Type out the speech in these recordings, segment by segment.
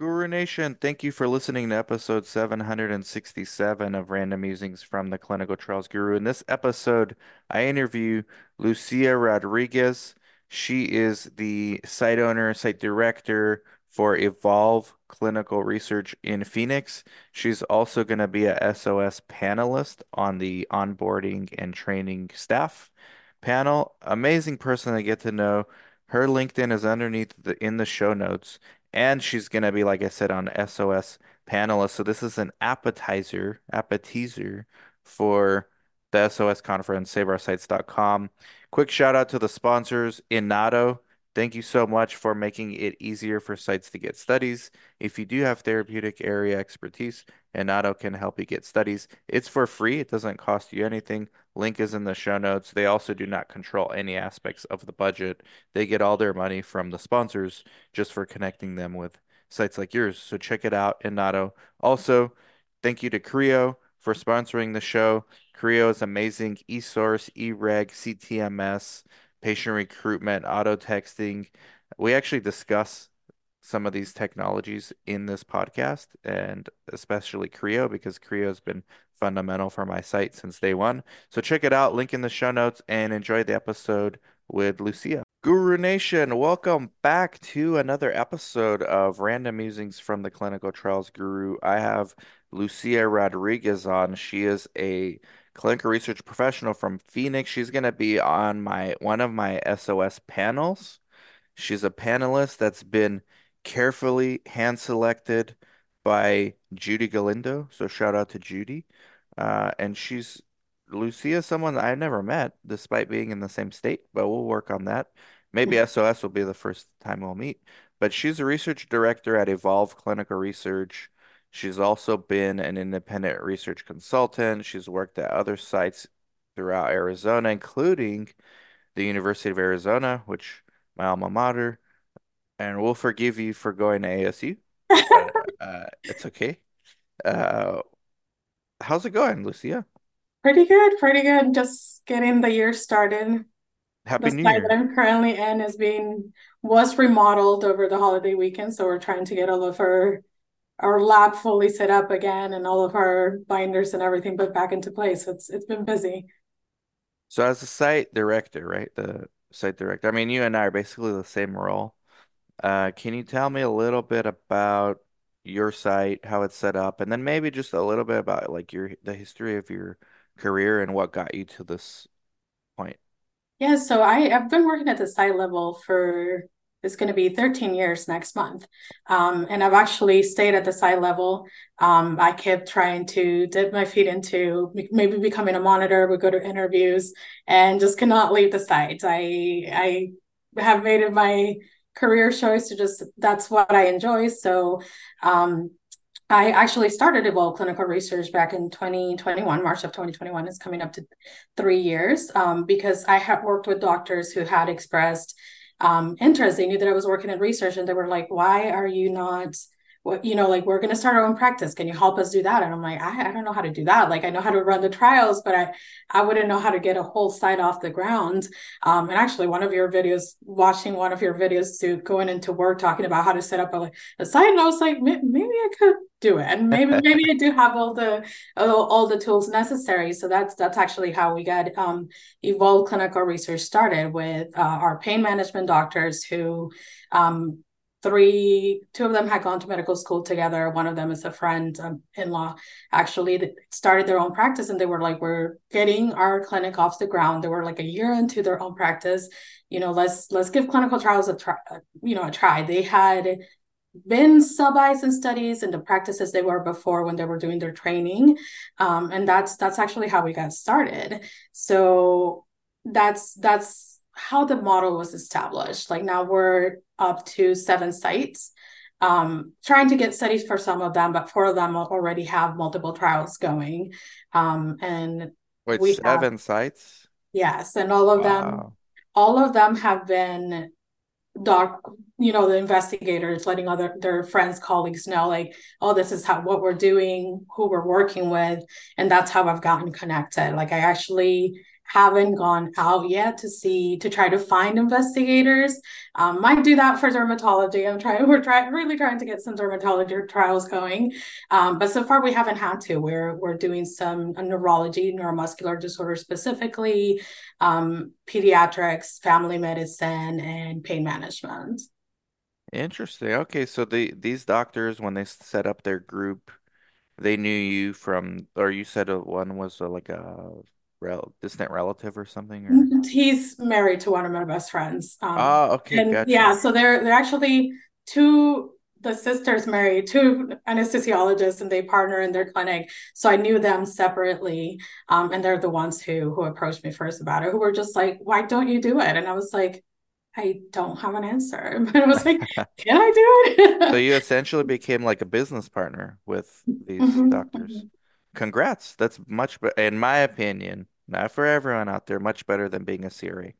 Guru Nation, thank you for listening to episode 767 of Random Musings from the Clinical Trials Guru. In this episode, I interview Lucia Rodriguez. She is the site owner, site director for Evolve Clinical Research in Phoenix. She's also going to be a SOS panelist on the onboarding and training staff panel. Amazing person to get to know. Her LinkedIn is underneath the in the show notes. And she's going to be, like I said, on SOS panelist. So this is an appetizer, appetizer for the SOS conference, saveoursites.com. Quick shout out to the sponsors, Inato. Thank you so much for making it easier for sites to get studies. If you do have therapeutic area expertise, Inato can help you get studies. It's for free. It doesn't cost you anything. Link is in the show notes. They also do not control any aspects of the budget. They get all their money from the sponsors just for connecting them with sites like yours. So check it out, Inato. Also, thank you to CRIO for sponsoring the show. CRIO is amazing. eSource, eReg, CTMS patient recruitment, auto texting. We actually discuss some of these technologies in this podcast and especially CRIO because CRIO has been fundamental for my site since day one. So check it out, link in the show notes, and enjoy the episode with Lucia. Guru Nation, welcome back to another episode of Random Musings from the Clinical Trials Guru. I have Lucia Rodriguez on. She is a clinical research professional from Phoenix. She's going to be on my one of my SOS panels. She's a panelist that's been carefully hand selected by Judy Galindo. So shout out to Judy. Uh, and she's Lucia, someone I've never met, despite being in the same state, but we'll work on that. Maybe SOS will be the first time we'll meet. But she's a research director at Evolve Clinical Research. She's also been an independent research consultant. She's worked at other sites throughout Arizona, including the University of Arizona, which my alma mater. And we'll forgive you for going to ASU. uh, it's okay. Uh, how's it going, Lucia? Pretty good, pretty good. Just getting the year started. Happy The New site that I'm currently in is being was remodeled over the holiday weekend, so we're trying to get all of our our lab fully set up again and all of our binders and everything put back into place. It's it's been busy. So as a site director, right? The site director. I mean, you and I are basically the same role. Uh, can you tell me a little bit about your site, how it's set up, and then maybe just a little bit about like your the history of your career and what got you to this point? Yeah, so I, I've been working at the site level for it's going to be 13 years next month. Um, and I've actually stayed at the site level. Um, I kept trying to dip my feet into maybe becoming a monitor, we go to interviews and just cannot leave the site. I I have made it my career choice to just that's what I enjoy. So um I actually started Evolve Clinical Research back in 2021, March of 2021 is coming up to three years, um, because I had worked with doctors who had expressed um, interest. They knew that I was working in research and they were like, why are you not what you know like we're going to start our own practice. Can you help us do that? And i'm like I, I don't know how to do that. Like i know how to run the trials but i i wouldn't know how to get a whole site off the ground. Um, and actually one of your videos watching one of your videos to going into work talking about how to set up a, a site and i was like maybe i could do it and maybe maybe i do have all the all, all the tools necessary. So that's that's actually how we got um, evolve clinical research started with uh, our pain management doctors who um, three two of them had gone to medical school together. One of them is a friend um, in-law actually that started their own practice and they were like we're getting our clinic off the ground. They were like a year into their own practice. You know let's let's give clinical trials a try you know a try. They had been sub-ICE studies in the practices they were before when they were doing their training um, and that's that's actually how we got started. So that's that's how the model was established. Like now we're up to seven sites. Um, trying to get studies for some of them but four of them already have multiple trials going. Um, and Wait, we have seven sites? yes and all of them all of them have been doc you know the investigators letting other their friends colleagues know like oh this is how what we're doing who we're working with and that's how i've gotten connected. Like i actually haven't gone out yet to see to try to find investigators. Um, might do that for dermatology. I'm trying. We're trying really trying to get some dermatology trials going, um, but so far we haven't had to. We're we're doing some neurology, neuromuscular disorder specifically, um, pediatrics, family medicine, and pain management. Interesting. Okay, so the these doctors, when they set up their group, they knew you from, or you said one was like a rel distant relative or something, or? He's married to one of my best friends. Um, Oh, okay, and gotcha. yeah, so they're they're actually two the sisters married two anesthesiologists and they partner in their clinic. So I knew them separately. Um, and they're the ones who who approached me first about it, who were just like, why don't you do it? And I was like, I don't have an answer. But I was like, can I do it? So you essentially became like a business partner with these Mhm, doctors. Congrats. That's much better, in my opinion, not for everyone out there, much better than being a CRA.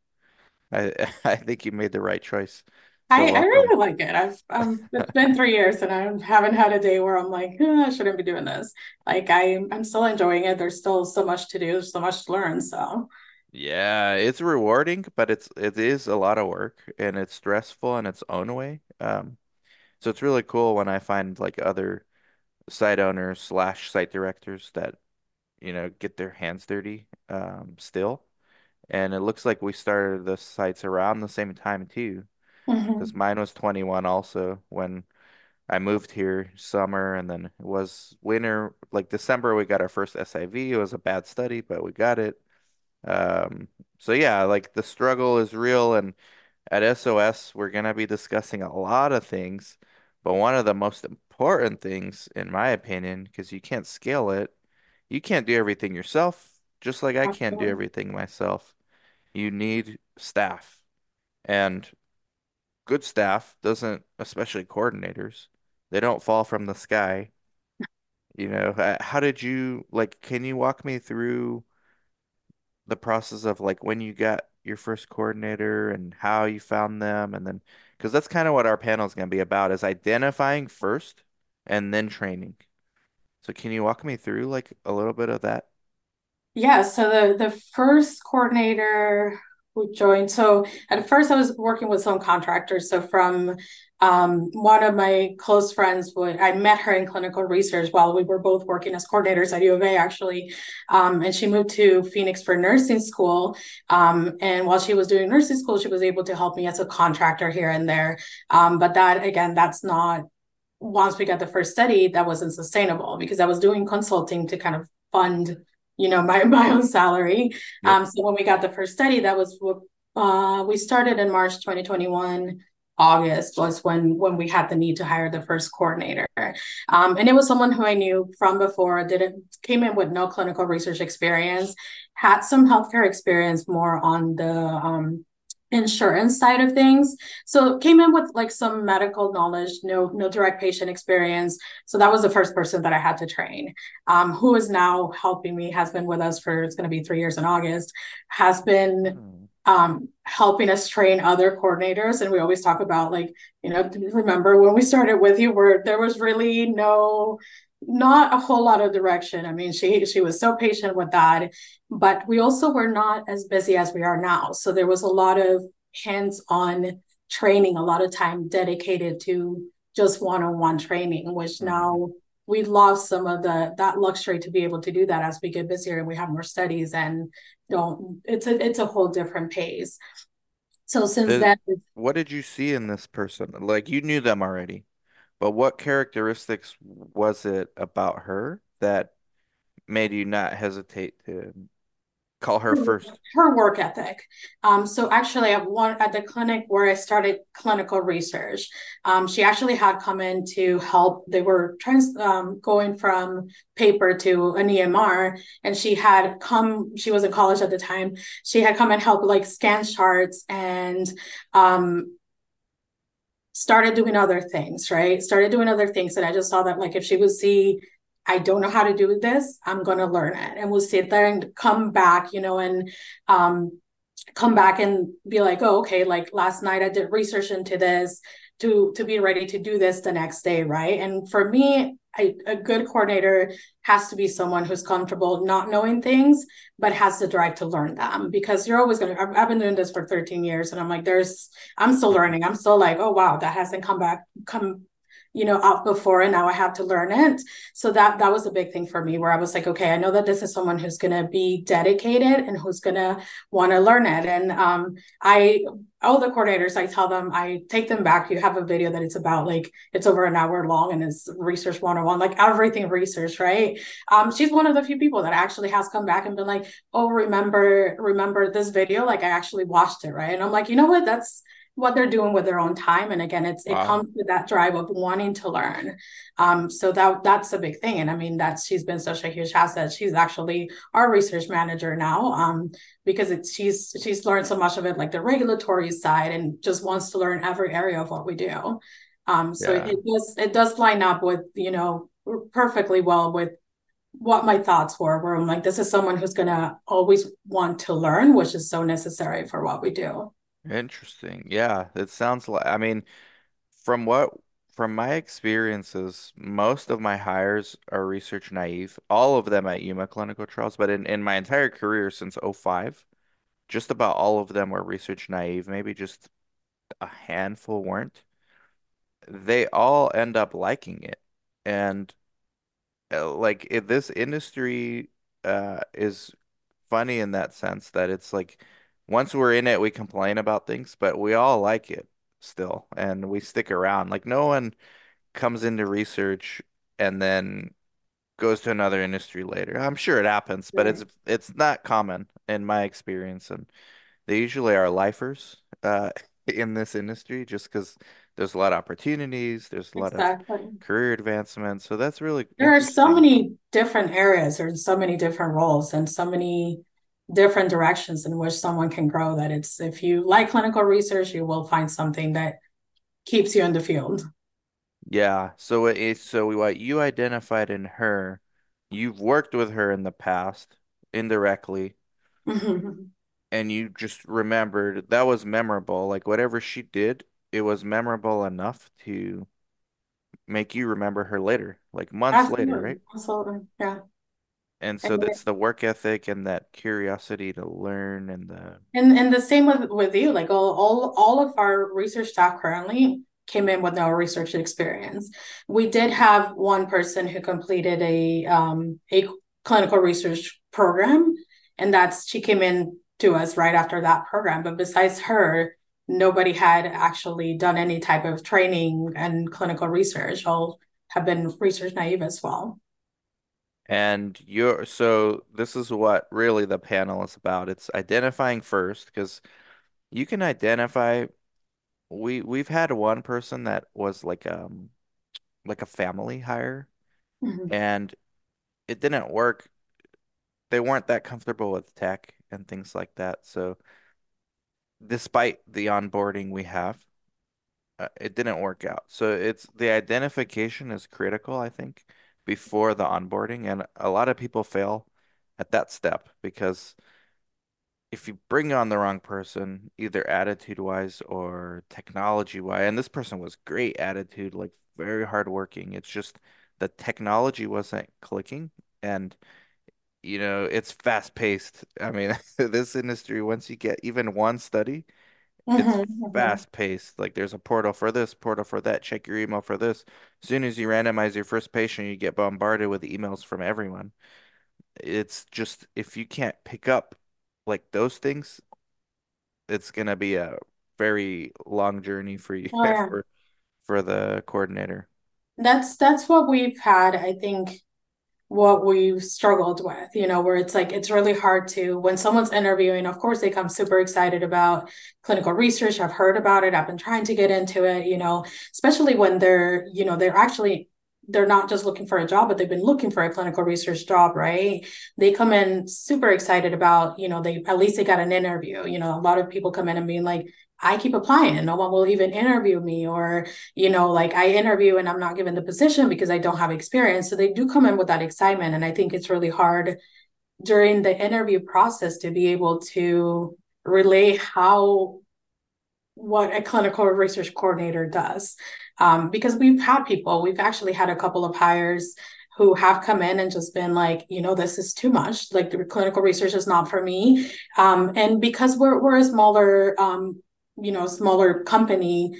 I I think you made the right choice. So I, I really like it. I've um it's been three years and I haven't had a day where I'm like, "Eh, I shouldn't be doing this. Like I I'm still enjoying it. There's still so much to do, so much to learn. So Yeah, it's rewarding, but it's it is a lot of work and it's stressful in its own way. Um, so it's really cool when I find like other site owners slash site directors that, you know, get their hands dirty um, still. And it looks like we started the sites around the same time too, because mhm, mine was 21 also when I moved here summer, and then it was winter. Like December, we got our first SIV. It was a bad study, but we got it. Um, so yeah, like the struggle is real, and at SOS, we're gonna be discussing a lot of things, but one of the most important things, in my opinion, because you can't scale it, you can't do everything yourself, just like I can't do everything myself. You need staff, and good staff doesn't, especially coordinators, they don't fall from the sky. You know, how did you like, can you walk me through the process of like when you got your first coordinator and how you found them and then because that's kind of what our panel is going to be about is identifying first and then training. So can you walk me through like a little bit of that? Yeah, so the the first coordinator who joined, so at first I was working with some contractors. So from um, one of my close friends, would I met her in clinical research while we were both working as coordinators at U of A, actually. Um, and she moved to Phoenix for nursing school. Um, and while she was doing nursing school, she was able to help me as a contractor here and there. Um, but that again, that's not once we got the first study, that wasn't sustainable because I was doing consulting to kind of fund, you know, my my own salary. Um, so when we got the first study, that was what uh, we started in March 2021. August was when when we had the need to hire the first coordinator, um, and it was someone who I knew from before. Didn't came in with no clinical research experience, had some healthcare experience more on the um, insurance side of things. So came in with like some medical knowledge, no no direct patient experience. So that was the first person that I had to train. Um, who is now helping me, has been with us for it's going to be three years in August, has been Hmm. um, helping us train other coordinators. And we always talk about like, you know, remember when we started with you, where there was really no not a whole lot of direction. I mean, she she was so patient with that, but we also were not as busy as we are now. So there was a lot of hands-on training, a lot of time dedicated to just one-on-one training, which hmm now we lost some of the that luxury to be able to do that as we get busier and we have more studies and don't it's a it's a whole different pace. So since then, what did you see in this person? Like you knew them already, but what characteristics was it about her that made you not hesitate to call her first? her work ethic. Um, so actually, at one at the clinic where I started clinical research, um, she actually had come in to help. They were trans um, going from paper to an EMR, and she had come. She was in college at the time. She had come and help like scan charts and um, started doing other things, right? Started doing other things. And I just saw that like if she would see, I don't know how to do this, I'm gonna learn it. And we'll sit there and come back, you know, and um come back and be like, oh, okay, like last night I did research into this. To to be ready to do this the next day right? And for me I, a good coordinator has to be someone who's comfortable not knowing things but has the drive to learn them. Because you're always going to I've, I've been doing this for 13 years and i'm like there's i'm still learning. I'm still like oh wow that hasn't come back come you know up before and now i have to learn it. So that that was a big thing for me where i was like okay i know that this is someone who's going to be dedicated and who's going to want to learn it. And um, i all the coordinators i tell them i take them back. You have a video that it's about like it's over an hour long and it's research 101 like everything research right? Um, she's one of the few people that actually has come back and been like oh remember remember this video? Like i actually watched it right? And i'm like you know what? That's what they're doing with their own time and again it's wow. it comes with that drive of wanting to learn um so that that's a big thing and i mean that's she's been such a huge asset she's actually our research manager now um because it's she's she's learned so much of it like the regulatory side and just wants to learn every area of what we do um so yeah. it does it does line up with you know perfectly well with what my thoughts were where i'm like this is someone who's going to always want to learn which is so necessary for what we do Interesting. Yeah, it sounds like, I mean, from what, from my experiences, most of my hires are research naive, all of them at Yuma Clinical Trials, but in, in my entire career since 05, just about all of them were research naive, maybe just a handful weren't. They all end up liking it. And uh, like this industry uh, is funny in that sense that it's like once we're in it, we complain about things, but we all like it still, and we stick around. Like no one comes into research and then goes to another industry later. I'm sure it happens, but it's it's not common in my experience, and they usually are lifers uh, in this industry just because there's a lot of opportunities, there's a lot exactly. of career advancement. So that's really there are so many different areas, there's so many different roles, and so many different directions in which someone can grow that it's if you like clinical research you will find something that keeps you in the field yeah so it's so what you identified in her you've worked with her in the past indirectly mm-hmm. and you just remembered that was memorable like whatever she did it was memorable enough to make you remember her later like months Absolutely. later right Absolutely. yeah and so that's the work ethic and that curiosity to learn and the and and the same with with you like all all, all of our research staff currently came in with no research experience. We did have one person who completed a um a clinical research program and that's she came in to us right after that program but besides her nobody had actually done any type of training and clinical research. All have been research naive as well and you're so this is what really the panel is about. It's identifying first because you can identify we we've had one person that was like um like a family hire mm-hmm. and it didn't work. They weren't that comfortable with tech and things like that. So despite the onboarding we have, uh, it didn't work out. So it's the identification is critical, I think before the onboarding, and a lot of people fail at that step because if you bring on the wrong person, either attitude wise or technology wise, and this person was great attitude, like very hardworking. It's just the technology wasn't clicking, and you know it's fast paced. I mean, this industry, once you get even one study, it's mm-hmm, fast paced. Like there's a portal for this, portal for that. Check your email for this. As soon as you randomize your first patient, you get bombarded with emails from everyone. It's just if you can't pick up like those things, it's gonna be a very long journey for you oh, yeah. for for the coordinator. That's that's what we've had, I think, what we've struggled with, you know, where it's like it's really hard to when someone's interviewing, of course they come super excited about clinical research. I've heard about it, I've been trying to get into it, you know, especially when they're, you know, they're actually they're not just looking for a job, but they've been looking for a clinical research job, right? They come in super excited about, you know, they at least they got an interview. You know, a lot of people come in and being like, I keep applying no one will even interview me or you know like I interview and I'm not given the position because I don't have experience so they do come in with that excitement and I think it's really hard during the interview process to be able to relay how what a clinical research coordinator does. Um, because we've had people, we've actually had a couple of hires who have come in and just been like, you know, this is too much. Like the clinical research is not for me. Um, and because we're we're a smaller, um, you know, smaller company,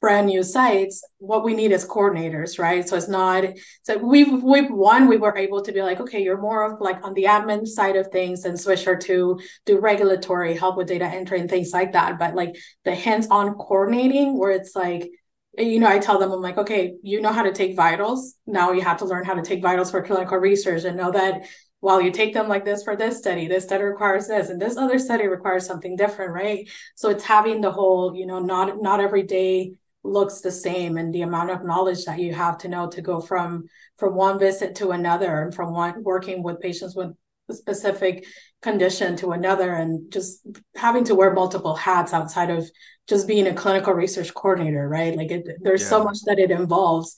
brand new sites, what we need is coordinators, right? So it's not so we've we've one, we were able to be like, okay, you're more of like on the admin side of things and switch her to do regulatory help with data entry and things like that. But like the hands-on coordinating where it's like you know, I tell them, I'm like, okay, you know how to take vitals. Now you have to learn how to take vitals for clinical research and know that while you take them like this for this study, this study requires this, and this other study requires something different, right? So it's having the whole, you know, not not every day looks the same and the amount of knowledge that you have to know to go from from one visit to another and from one working with patients with specific condition to another and just having to wear multiple hats outside of just being a clinical research coordinator right like it, there's yeah. so much that it involves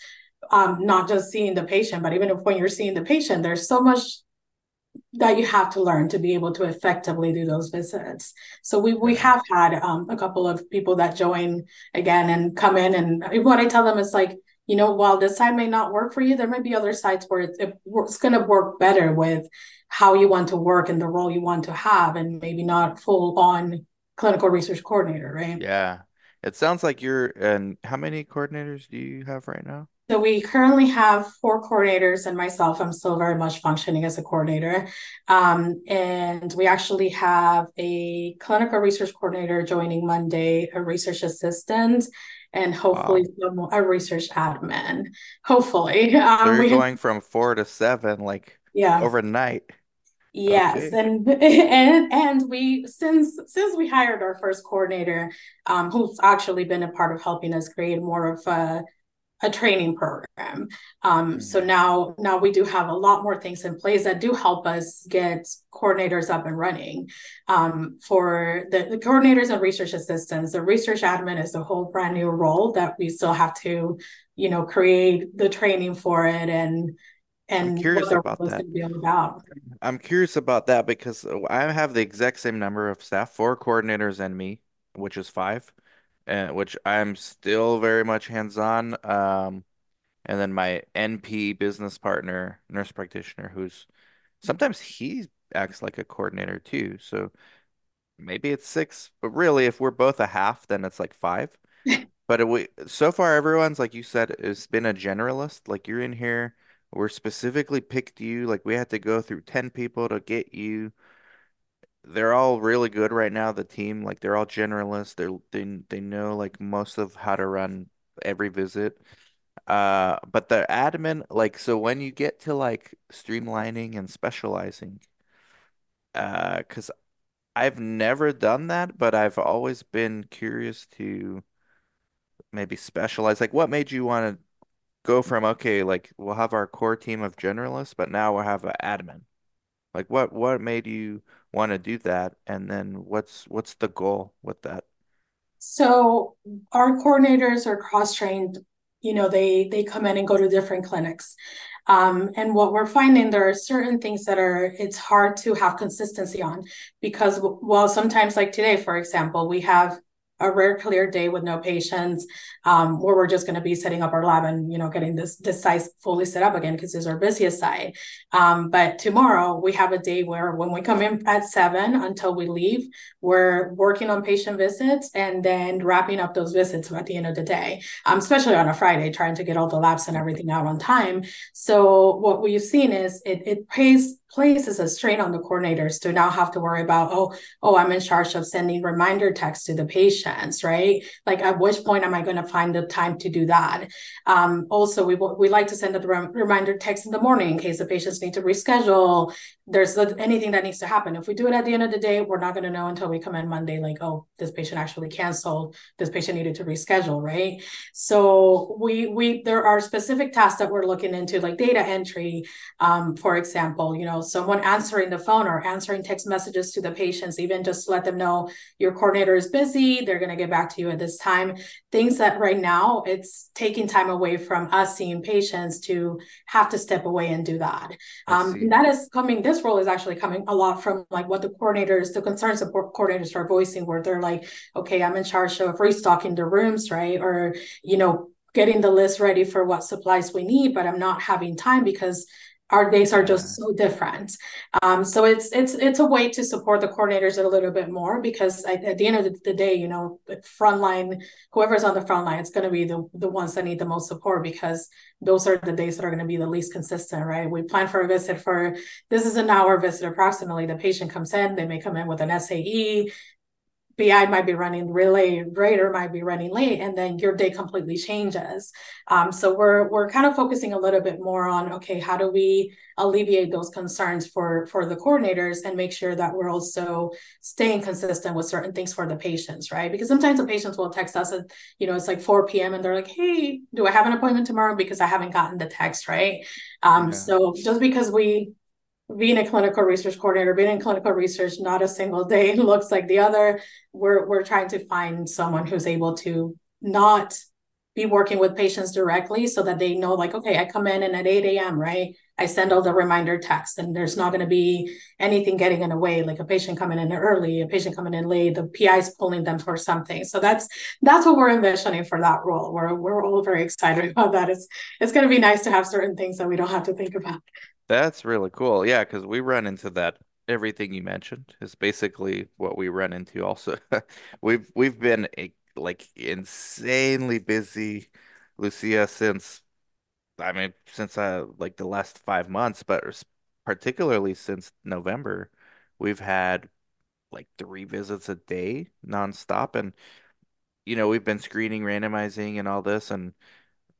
um, not just seeing the patient but even if when you're seeing the patient there's so much that you have to learn to be able to effectively do those visits. So we we have had um, a couple of people that join again and come in, and what I tell them is like, you know, while this side may not work for you, there might be other sites where it's, it's going to work better with how you want to work and the role you want to have, and maybe not full on clinical research coordinator, right? Yeah, it sounds like you're. And how many coordinators do you have right now? So we currently have four coordinators and myself. I'm still very much functioning as a coordinator. Um, and we actually have a clinical research coordinator joining Monday, a research assistant, and hopefully wow. a research admin. Hopefully. Um, They're going from four to seven, like yeah. overnight. Yes, okay. and and and we since since we hired our first coordinator, um, who's actually been a part of helping us create more of a a training program. Um, mm-hmm. So now, now we do have a lot more things in place that do help us get coordinators up and running. Um, for the, the, coordinators and research assistants, the research admin is a whole brand new role that we still have to, you know, create the training for it and and I'm curious about that. About. I'm curious about that because I have the exact same number of staff, four coordinators and me, which is five and which I'm still very much hands-on. Um, and then my NP business partner, nurse practitioner, who's sometimes he acts like a coordinator too. So maybe it's six, but really, if we're both a half, then it's like five. but we so far, everyone's like you said, it's been a generalist. Like you're in here, we're specifically picked you. Like we had to go through ten people to get you they're all really good right now. The team, like they're all generalists. They're they they know like most of how to run every visit. Uh, but the admin, like, so when you get to like streamlining and specializing, uh, because I've never done that, but I've always been curious to maybe specialize. Like, what made you want to go from okay, like we'll have our core team of generalists, but now we'll have an admin. Like, what what made you want to do that? And then what's what's the goal with that? So our coordinators are cross-trained. You know they they come in and go to different clinics. Um, and what we're finding there are certain things that are it's hard to have consistency on because well sometimes like today for example we have a rare clear day with no patients um, where we're just going to be setting up our lab and you know getting this this site fully set up again because it's our busiest site. Um, but tomorrow we have a day where when we come in at seven until we leave we're working on patient visits and then wrapping up those visits at the end of the day um, especially on a friday trying to get all the labs and everything out on time. So what we've seen is it, it pays places a strain on the coordinators to now have to worry about oh oh i'm in charge of sending reminder texts to the patients right? Like at which point am i going to find the time to do that. Um, also we we like to send a reminder text in the morning in case the patients need to reschedule there's anything that needs to happen if we do it at the end of the day we're not going to know until we come in monday like oh this patient actually canceled this patient needed to reschedule right so we we there are specific tasks that we're looking into like data entry um, for example you know someone answering the phone or answering text messages to the patients, even just to let them know your coordinator is busy, they're going to get back to you at this time. Things that right now it's taking time away from us seeing patients to have to step away and do that. Um, and that is coming, this role is actually coming a lot from like what the coordinators, the concern support coordinators are voicing, where they're like, okay, I'm in charge of restocking the rooms, right? Or, you know, getting the list ready for what supplies we need, but I'm not having time because our days are just so different. Um, so it's it's it's a way to support the coordinators a little bit more because at, at the end of the, the day, you know, the frontline, whoever's on the front line, it's going to be the the ones that need the most support because those are the days that are going to be the least consistent, right? We plan for a visit for this is an hour visit approximately. The patient comes in, they may come in with an SAE, PI might be running really late or might be running late, and then your day completely changes. Um, so we're we're kind of focusing a little bit more on okay, how do we alleviate those concerns for for the coordinators and make sure that we're also staying consistent with certain things for the patients, right? Because sometimes the patients will text us at you know it's like 4 p.m. and they're like, hey, do I have an appointment tomorrow because I haven't gotten the text, right? Um, Yeah. so just because we being a clinical research coordinator, being in clinical research, not a single day looks like the other. We're we're trying to find someone who's able to not be working with patients directly so that they know, like, okay, I come in and at 8 a.m., right? I send all the reminder texts, and there's not going to be anything getting in the way, like a patient coming in early, a patient coming in late, the PI's pulling them for something. So that's that's what we're envisioning for that role. We're we're all very excited about that. It's it's going to be nice to have certain things that we don't have to think about. That's really cool. Yeah, because we run into that. Everything you mentioned is basically what we run into also. We've we've been eh, like insanely busy, Lucia, since I mean since uh like the last five months, but particularly since November, we've had like three visits a day nonstop, and you know we've been screening, randomizing, and all this. And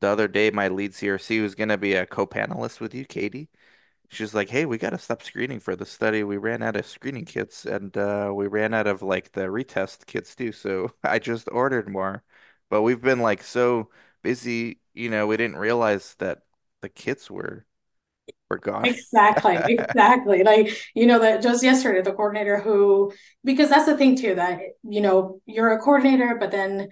the other day, my lead CRC was gonna be a co-panelist with you, Katie. She's like, "Hey, we got to stop screening for the study. We ran out of screening kits and uh we ran out of like the retest kits too. So I just ordered more. But we've been like so busy, you know, we didn't realize that the kits were were gone. Exactly, exactly. Like, you know, that just yesterday, the coordinator who, because that's the thing too, that, you know, you're a coordinator, but then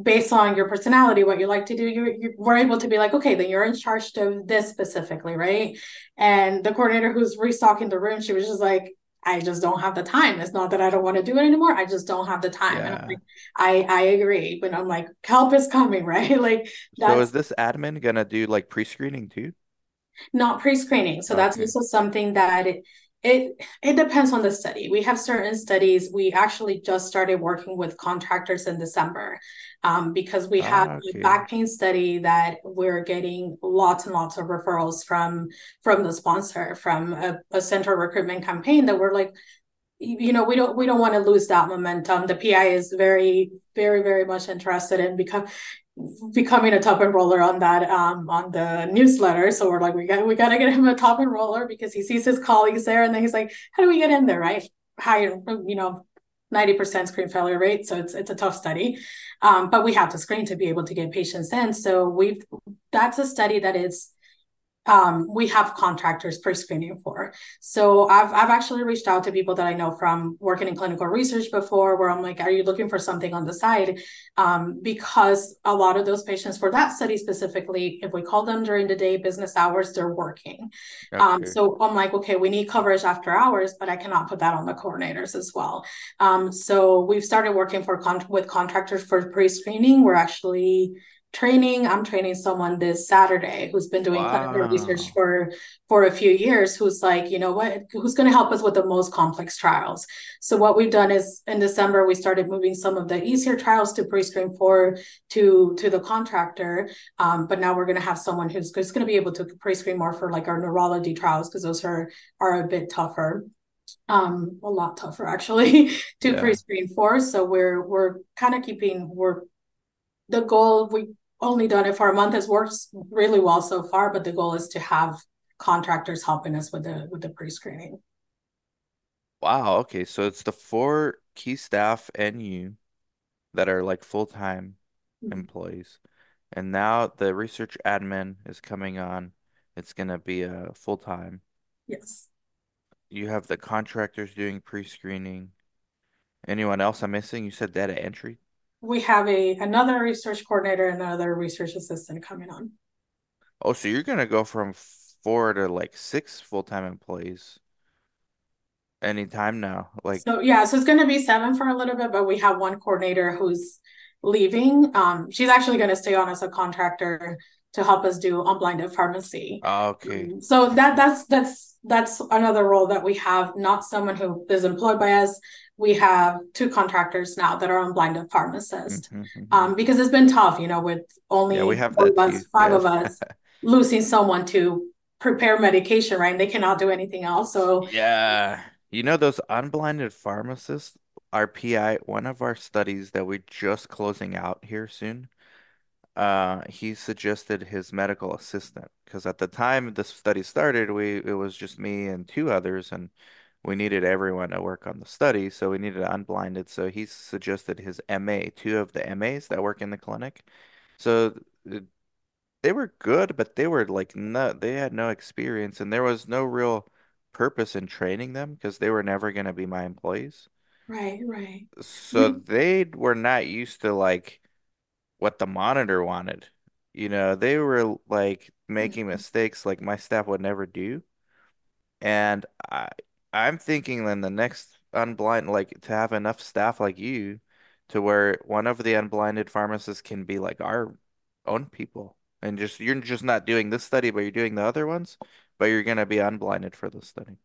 based on your personality, what you like to do, you, you we're able to be like, okay, then you're in charge of this specifically, right? And the coordinator who's restocking the room, she was just like, I just don't have the time. It's not that I don't want to do it anymore. I just don't have the time. And I'm Yeah. like, I I agree. But I'm like, help is coming, right? Like So is this admin gonna do like pre-screening too? not pre-screening. So that's also something that it, it it depends on the study. We have certain studies. We actually just started working with contractors in December um, because we have Ah, a back pain study that we're getting lots and lots of referrals from from the sponsor from a, a central recruitment campaign that we're like you know we don't we don't want to lose that momentum the pi is very very very much interested in become becoming a top enroller on that um on the newsletter. So we're like we got we got to get him a top enroller because he sees his colleagues there and then he's like how do we get in there right? Higher you know 90% screen failure rate. So it's it's a tough study. Um, but we have to screen to be able to get patients in. So we've that's a study that is um, we have contractors pre-screening for. So I've I've actually reached out to people that I know from working in clinical research before, where I'm like, are you looking for something on the side? Um, because a lot of those patients for that study specifically, if we call them during the day business hours, they're working. Um, Okay. so I'm like, okay, we need coverage after hours, but I cannot put that on the coordinators as well. Um, so we've started working for con- with contractors for pre-screening. We're actually training. I'm training someone this Saturday who's been doing clinical research for for a few years who's like, you know what, who's going to help us with the most complex trials. So what we've done is in December we started moving some of the easier trials to pre-screen for to to the contractor. Um, but now we're going to have someone who's, who's going to be able to pre-screen more for like our neurology trials because those are are a bit tougher um a lot tougher actually to Yeah. pre-screen for so we're we're kind of keeping we're the goal we only done it for a month It's worked really well so far but the goal is to have contractors helping us with the with the pre-screening Wow. Okay. So it's the four key staff and you that are like full-time Mhm. employees. And now the research admin is coming on. It's gonna be a full-time. yes You have the contractors doing pre-screening. Anyone else I'm missing? You said data entry. We have a another research coordinator and another research assistant coming on. Oh, so you're gonna go from four to like six full-time employees anytime now. Like, So yeah, so it's going to be seven for a little bit, but we have one coordinator who's leaving. Um, she's actually going to stay on as a contractor to help us do unblinded pharmacy. okay. Um, so that that's that's that's another role that we have, not someone who is employed by us. We have two contractors now that are unblinded pharmacists. hmm hmm Um, because it's been tough, you know, with Yeah, we only have four of us, five Yeah. of us, losing someone to prepare medication, right? And they cannot do anything else. So Yeah. You know those unblinded pharmacists, our PI, one of our studies that we're just closing out here soon. Uh, he suggested his medical assistant because at the time this study started, we it was just me and two others, and we needed everyone to work on the study, so we needed unblinded. So he suggested his MA, two of the MAs that work in the clinic. So uh, they were good, but they were like no, they had no experience, and there was no real purpose in training them because they were never going to be my employees. right, right. So We, they were not used to like what the monitor wanted. You know, they were like making mistakes like my staff would never do. And I I'm thinking then the next unblind like to have enough staff like you to where one of the unblinded pharmacists can be like our own people. And just you're just not doing this study, but you're doing the other ones, but you're gonna be unblinded for the study.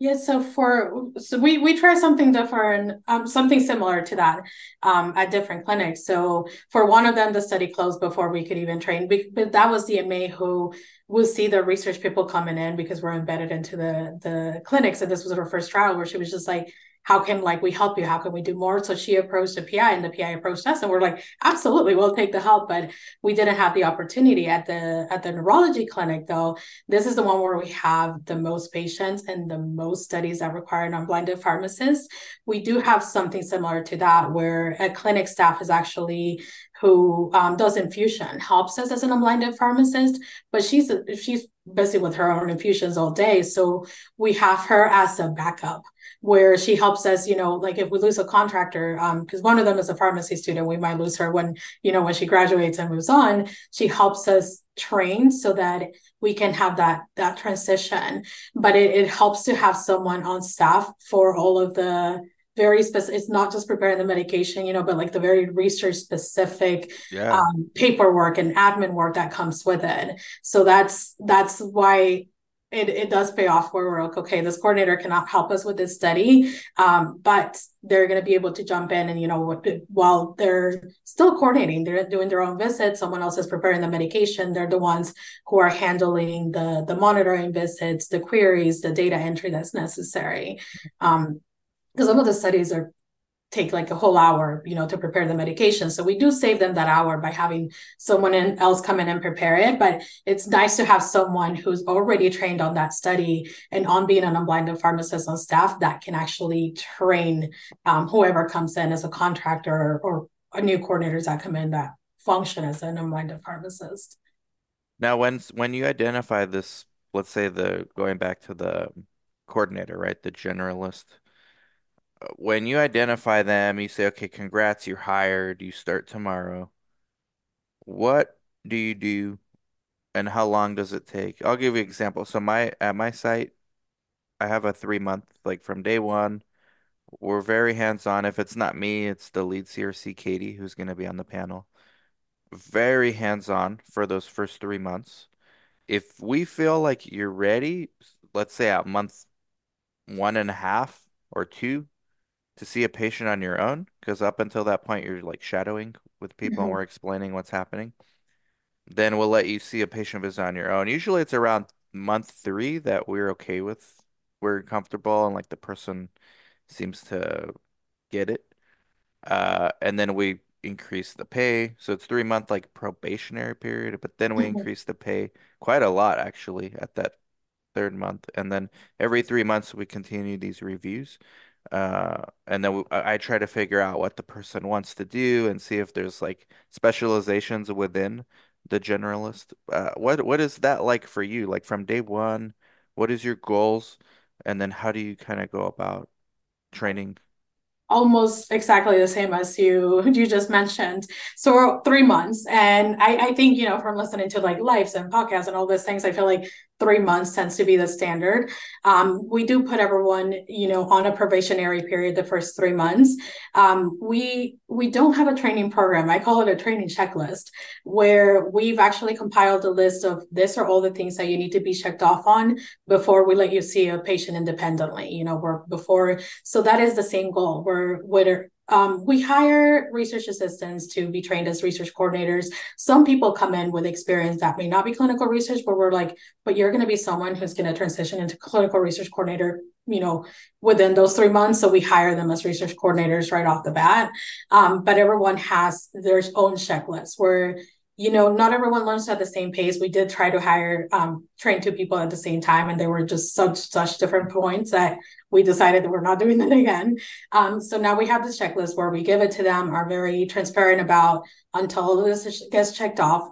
Yeah, so for so we we try something different, um, something similar to that, um, at different clinics. So for one of them, the study closed before we could even train. But that was the MA who would see the research people coming in because we're embedded into the the clinics. And this was her first trial where she was just like, "How can like we help you? How can we do more?" So she approached the PI, and the PI approached us, and we're like, "Absolutely, we'll take the help." But we didn't have the opportunity at the at the neurology clinic though this is the one where we have the most patients and the most studies that require non-blinded pharmacist. We do have something similar to that, where a clinic staff is actually who um, does infusion, helps us as an unblinded pharmacist, but she's she's busy with her own infusions all day. So we have her as a backup where she helps us, you know, like if we lose a contractor, um, because one of them is a pharmacy student, we might lose her when, you know, when she graduates and moves on. She helps us train so that we can have that that transition but it, it helps to have someone on staff for all of the very specific it's not just preparing the medication you know but like the very research specific Yeah. um, paperwork and admin work that comes with it so that's that's why it, it does pay off where we're like okay this coordinator cannot help us with this study. Um, but they're going to be able to jump in and you know while they're still coordinating they're doing their own visits someone else is preparing the medication they're the ones who are handling the the monitoring visits the queries the data entry that's necessary. Um, because some of the studies are take like a whole hour, you know, to prepare the medication. So we do save them that hour by having someone else come in and prepare it. But it's nice to have someone who's already trained on that study and on being an unblinded pharmacist on staff that can actually train um, whoever comes in as a contractor or, or a new coordinators that come in that function as an unblinded pharmacist. Now, when when you identify this, let's say the going back to the coordinator, right, the generalist, when you identify them, you say, okay, congrats, you're hired, you start tomorrow. What do you do and how long does it take? I'll give you an example. So my at my site, I have a three month, like from day one, we're very hands-on. If it's not me, it's the lead CRC, Katie, who's going to be on the panel. Very hands-on for those first three months. If we feel like you're ready, let's say at month one and a half or two to see a patient on your own, because up until that point you're like shadowing with people and Mhm. we're explaining what's happening, then we'll let you see a patient visit on your own. Usually it's around month three that we're okay with, we're comfortable and like the person seems to get it. Uh, and then we increase the pay. So it's three month like probationary period, but then we increase the pay quite a lot actually at that third month. And then every three months we continue these reviews. Uh, and then I I try to figure out what the person wants to do and see if there's like specializations within the generalist. Uh, what what is that like for you? Like from day one, what is your goals? And then how do you kind of go about training? almost exactly the same as you you just mentioned. So three months, and I I think you know from listening to like lives and podcasts and all these things, I feel like three months tends to be the standard. Um, we do put everyone, you know, on a probationary period the first three months. Um, we we don't have a training program. I call it a training checklist, where we've actually compiled a list of this are all the things that you need to be checked off on before we let you see a patient independently. You know, we're before. So that is the same goal. We're whether um, we hire research assistants to be trained as research coordinators. Some people come in with experience that may not be clinical research, but we're like, but you're going to be someone who's going to transition into clinical research coordinator, you know, within those three months. So we hire them as research coordinators right off the bat. Um, but everyone has their own checklist where you know, not everyone learns at the same pace. We did try to hire, um, train two people at the same time, and they were just such such different points that we decided that we're not doing that again. Um, so now we have this checklist where we give it to them, are very transparent about until this gets checked off,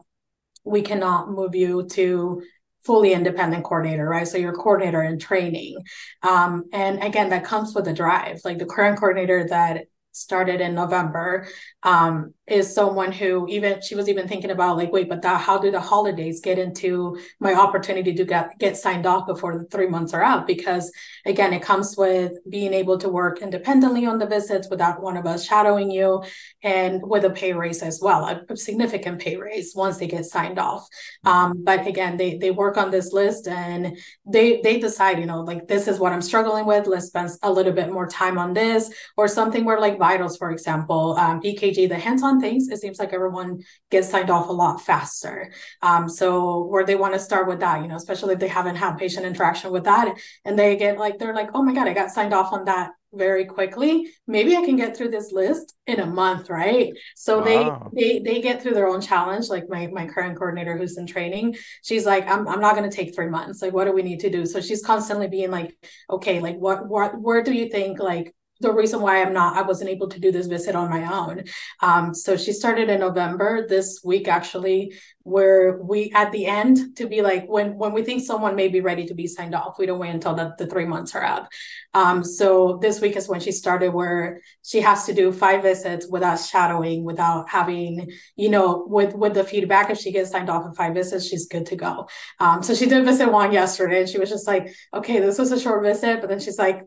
we cannot move you to fully independent coordinator, right? So you're coordinator in training. Um, and again, that comes with a drive. Like the current coordinator that started in November, um, is someone who even she was even thinking about like, wait, but that how do the holidays get into my opportunity to get get signed off before the three months are up? Because again, it comes with being able to work independently on the visits without one of us shadowing you, and with a pay raise as well, a, significant pay raise once they get signed off. Um, but again, they they work on this list and they they decide, you know, like this is what I'm struggling with. Let's spend a little bit more time on this, or something where like vitals, for example, um, EKG, the hands-on things, it seems like everyone gets signed off a lot faster. Um, so where they want to start with that, you know, especially if they haven't had patient interaction with that, and they get like they're like, oh my god, I got signed off on that very quickly. Maybe i can get through this list in a month right? So wow. they they they get through their own challenge like my my current coordinator who's in training. She's like i'm, I'm not going to take three months. Like what do we need to do? So she's constantly being like okay like what what where do you think like the reason why I'm not, I wasn't able to do this visit on my own. Um, so she started in November this week, actually, where we at the end to be like when when we think someone may be ready to be signed off, we don't wait until the, the three months are up. Um, so this week is when she started, where she has to do five visits without shadowing, without having, you know, with with the feedback. If she gets signed off in five visits, she's good to go. Um, so she did visit one yesterday, and she was just like, okay, this was a short visit, but then she's like,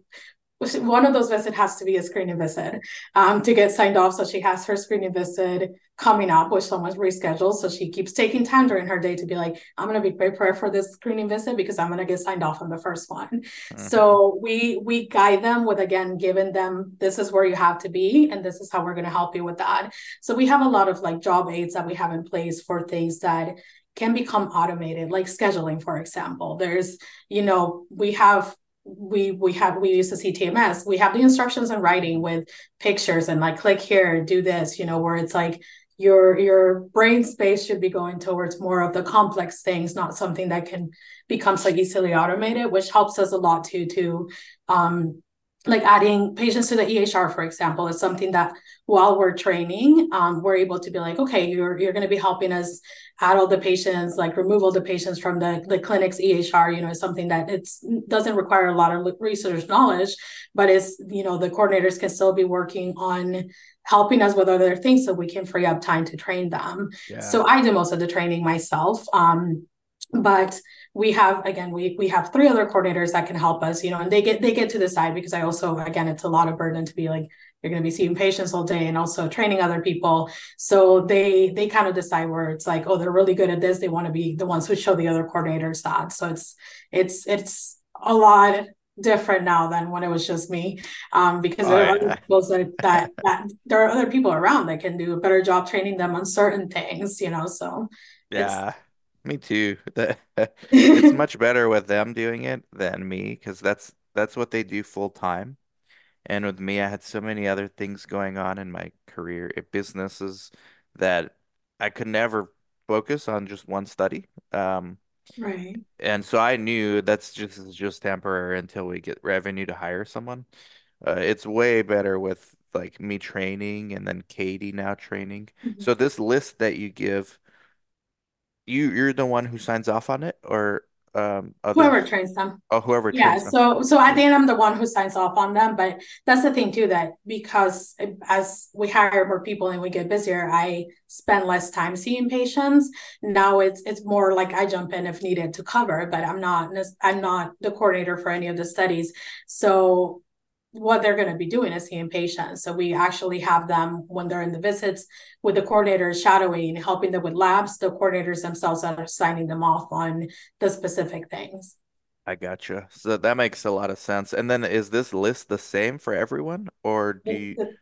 one of those visits has to be a screening visit um, to get signed off. So she has her screening visit coming up, which someone's rescheduled. So she keeps taking time during her day to be like, I'm going to be prepared for this screening visit because I'm going to get signed off on the first one. Mm-hmm. So we we guide them with again giving them this is where you have to be and this is how we're going to help you with that. So we have a lot of like job aids that we have in place for things that can become automated like scheduling for example there's you know we have we we have we use the CTMS. We have the instructions in writing with pictures and like click here, do this, you know, where it's like your your brain space should be going towards more of the complex things, not something that can become so easily automated, which helps us a lot too to um like adding patients to the EHR, for example, is something that while we're training, um, we're able to be like, okay, you're you're going to be helping us add all the patients, like remove all the patients from the, the clinic's EHR, you know, is something that it's doesn't require a lot of research knowledge, but is, you know, the coordinators can still be working on helping us with other things so we can free up time to train them. Yeah. So I do most of the training myself. Um, but we have again we we have three other coordinators that can help us you know and they get they get to decide because i also again it's a lot of burden to be like you're going to be seeing patients all day and also training other people. So they they kind of decide where it's like oh they're really good at this. They want to be the ones who show the other coordinators that. So it's it's it's a lot different now than when it was just me um, because oh, there are yeah. people that, that, that there are other people around that can do a better job training them on certain things you know so yeah me too. it's much better with them doing it than me because that's that's what they do full time. And with me, I had so many other things going on in my career, eh, businesses that I could never focus on just one study. Um, right. And so I knew that's just just temporary until we get revenue to hire someone. Uh, it's way better with like me training and then Katie now training. Mm-hmm. So this list that you give you you're the one who signs off on it or um Whoever trains them. Oh, whoever Yeah, so so at the end, I'm the one who signs off on them. But that's the thing too, that because as we hire more people and we get busier, I spend less time seeing patients. Now it's it's more like I jump in if needed to cover, but I'm not I'm not the coordinator for any of the studies. So what they're going to be doing is seeing patients. So we actually have them when they're in the visits with the coordinators shadowing, helping them with labs. The coordinators themselves are signing them off on the specific things. I gotcha. So that makes a lot of sense. And then is this list the same for everyone, or do you? The,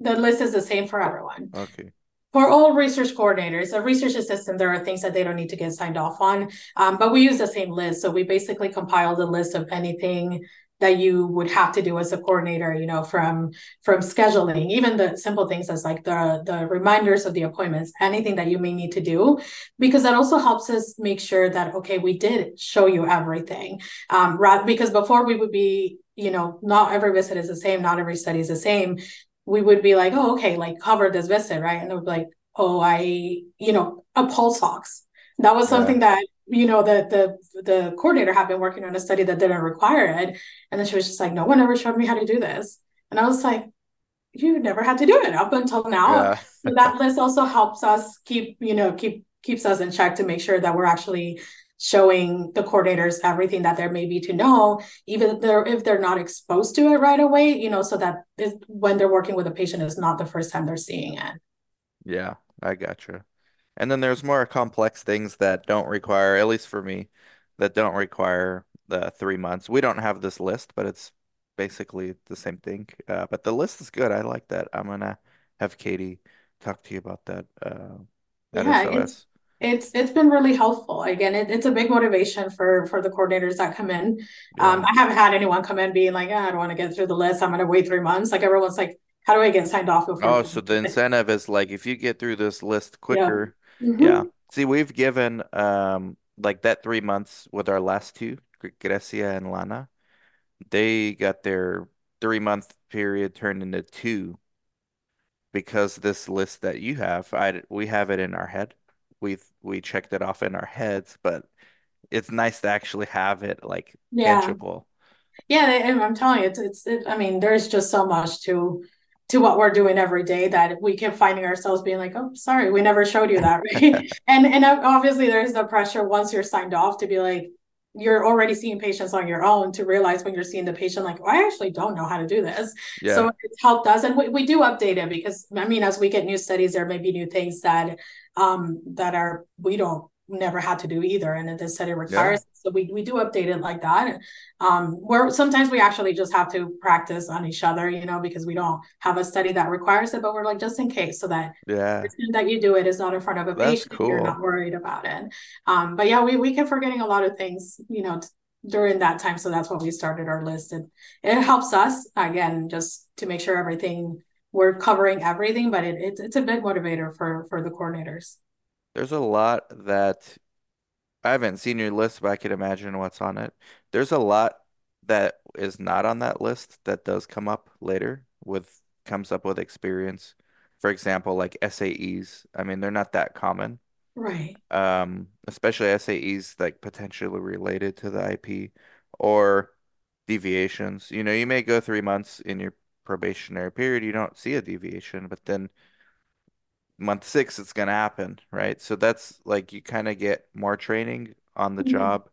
the list is the same for everyone. Okay. For all research coordinators, a research assistant, there are things that they don't need to get signed off on, um, but we use the same list. So we basically compile the list of anything that you would have to do as a coordinator you know from from scheduling even the simple things as like the the reminders of the appointments anything that you may need to do because that also helps us make sure that okay we did show you everything. Um right because before we would be you know not every visit is the same not every study is the same. We would be like oh okay like cover this visit right? And it would be like oh i you know a pulse ox that was something yeah. that you know the the the coordinator had been working on a study that didn't require it. And then she was just like no one ever showed me how to do this. And i was like you never had to do it up until now. Yeah. so that list also helps us keep you know keep keeps us in check to make sure that we're actually showing the coordinators everything that there may be to know even if they're if they're not exposed to it right away you know so that when they're working with a patient is not the first time they're seeing it. Yeah i gotcha and then there's more complex things that don't require, at least for me, that don't require the three months. We don't have this list, but it's basically the same thing. Uh, but the list is good. I like that. I'm gonna have Katie talk to you about that. Uh, that yeah, SOS. It's, it's it's been really helpful. Again, it, it's a big motivation for for the coordinators that come in. Yeah. Um, I haven't had anyone come in being like, oh, I don't want to get through the list. I'm gonna wait three months. Like everyone's like, how do I get signed off before? Oh, so the incentive is like if you get through this list quicker. Yeah Mm-hmm. Yeah. See, we've given um like that three months with our last two, Grecia and Lana. They got their three month period turned into two because this list that you have, I we have it in our head. We've we checked it off in our heads, but it's nice to actually have it like yeah. tangible. Yeah, I'm telling you, it's it's. It, I mean, there's just so much to to what we're doing every day that we keep finding ourselves being like, oh, sorry, we never showed you that, right? and and obviously there's the pressure once you're signed off to be like, you're already seeing patients on your own to realize when you're seeing the patient like oh, i actually don't know how to do this yeah. so it's helped us and we, we do update it because i mean as we get new studies there may be new things that um that are we don't never had to do either and this study requires yeah. so we, we do update it like that. Um where sometimes we actually just have to practice on each other you know because we don't have a study that requires it but we're like just in case so that yeah. that you do it is not in front of a That's patient cool. you're not worried about it. Um but yeah we, we kept forgetting a lot of things you know t- during that time so that's why we started our list. And it helps us again just to make sure everything we're covering everything but it, it it's a big motivator for for the coordinators there's a lot that I haven't seen your list, but I can imagine what's on it. There's a lot that is not on that list that does come up later with comes up with experience. For example, like SAEs. I mean, they're not that common. Right. Um, especially SAEs like potentially related to the IP or deviations. You know, you may go three months in your probationary period, you don't see a deviation, but then month six it's gonna happen, right? So that's like you kind of get more training on the mm-hmm. job.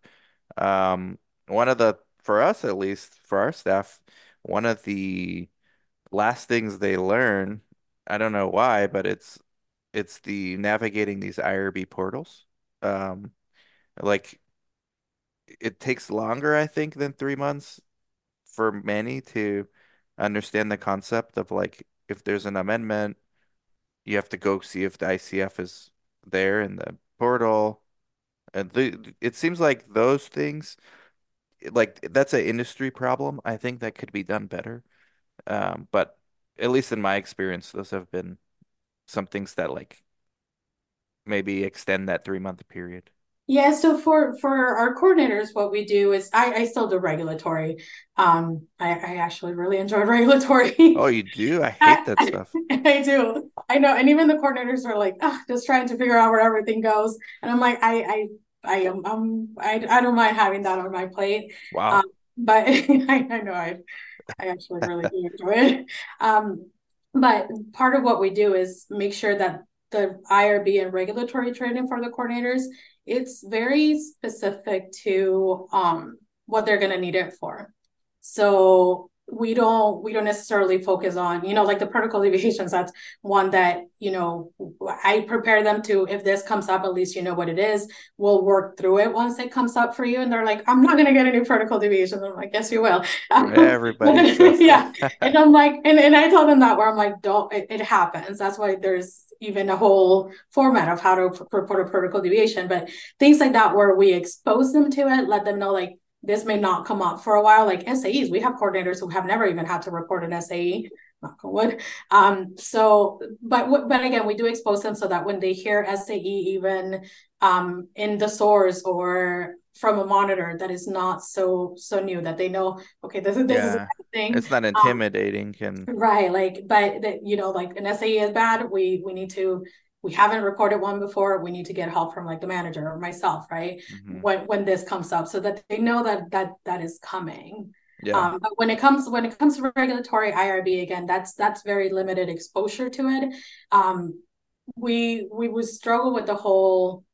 Um, one of the for us at least for our staff, one of the last things they learn, I don't know why, but it's it's the navigating these IRB portals. Um, like it takes longer, I think, than three months for many to understand the concept of like if there's an amendment you have to go see if the ICF is there in the portal. And the, it seems like those things, like that's an industry problem. I think that could be done better. Um, but at least in my experience, those have been some things that like maybe extend that three month period. Yeah, so for for our coordinators, what we do is I, I still do regulatory. Um, I, I actually really enjoy regulatory. Oh, you do? I hate that stuff. I do. I know, and even the coordinators are like, oh, just trying to figure out where everything goes. And I'm like, I I I am um I, I don't mind having that on my plate. Wow. Um, but I, I know I I actually really do enjoy it. Um, but part of what we do is make sure that the IRB and regulatory training for the coordinators, it's very specific to um, what they're going to need it for. So we don't we don't necessarily focus on you know like the protocol deviations that's one that you know i prepare them to if this comes up at least you know what it is we'll work through it once it comes up for you and they're like i'm not going to get any protocol deviations. I'm like yes you will. Everybody yeah and i'm like and, and i tell them that where i'm like don't it, it happens. That's why there's even a whole format of how to report a protocol deviation but things like that where we expose them to it let them know like this may not come up for a while. Like SAEs, we have coordinators who have never even had to report an SAE. Knock on wood. Um, so, but but again, we do expose them so that when they hear SAE, even um, in the source or from a monitor that is not so so new that they know okay this is this yeah. is a thing it's not um, intimidating um, and right like but that you know like an SAE is bad we we need to we haven't recorded one before we need to get help from like the manager or myself right mm-hmm. when when this comes up so that they know that that that is coming yeah. Um, but when it comes when it comes to regulatory IRB again, that's that's very limited exposure to it. Um, we we would struggle with the whole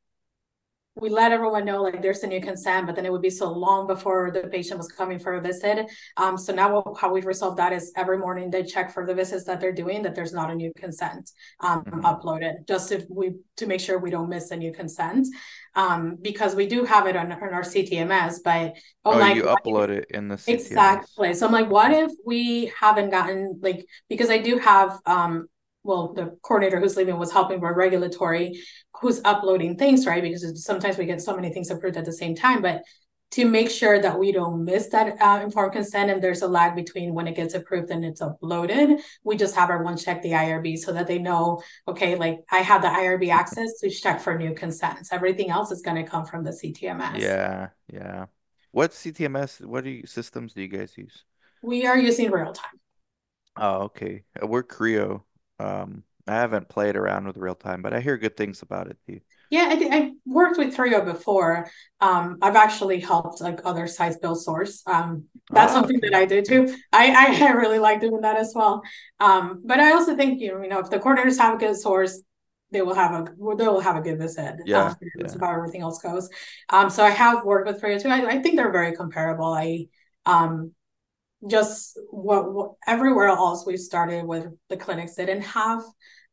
we let everyone know like there's a new consent, but then it would be so long before the patient was coming for a visit. Um, so now how we've resolved that is every morning they check for the visits that they're doing that there's not a new consent um, mm-hmm. uploaded, just if we to make sure we don't miss a new consent. Um, because we do have it on, on our CTMS, but oh, like, you upload it in the CTMS. exactly. So I'm like, what if we haven't gotten like because I do have um well, the coordinator who's leaving was helping with regulatory, who's uploading things, right? Because sometimes we get so many things approved at the same time, but to make sure that we don't miss that uh, informed consent and there's a lag between when it gets approved and it's uploaded, we just have everyone check the IRB so that they know, okay, like I have the IRB access to check for new consents. Everything else is going to come from the CTMS. Yeah, yeah. What CTMS, what do you, systems do you guys use? We are using RealTime. Oh, okay. We're CRIO. Um, I haven't played around with RealTime, but I hear good things about it. Too. Yeah, I, I worked with CRIO before. Um, I've actually helped like other sites build source. Um, that's oh, something okay. that I do too. I, I really like doing that as well. Um, but I also think you know, you know, if the coordinators have a good source, they will have a they will have a good visit. Yeah, yeah. how everything else goes. Um, so I have worked with CRIO too. I, I think they're very comparable. I um just what, what, everywhere else we've started with the clinics didn't have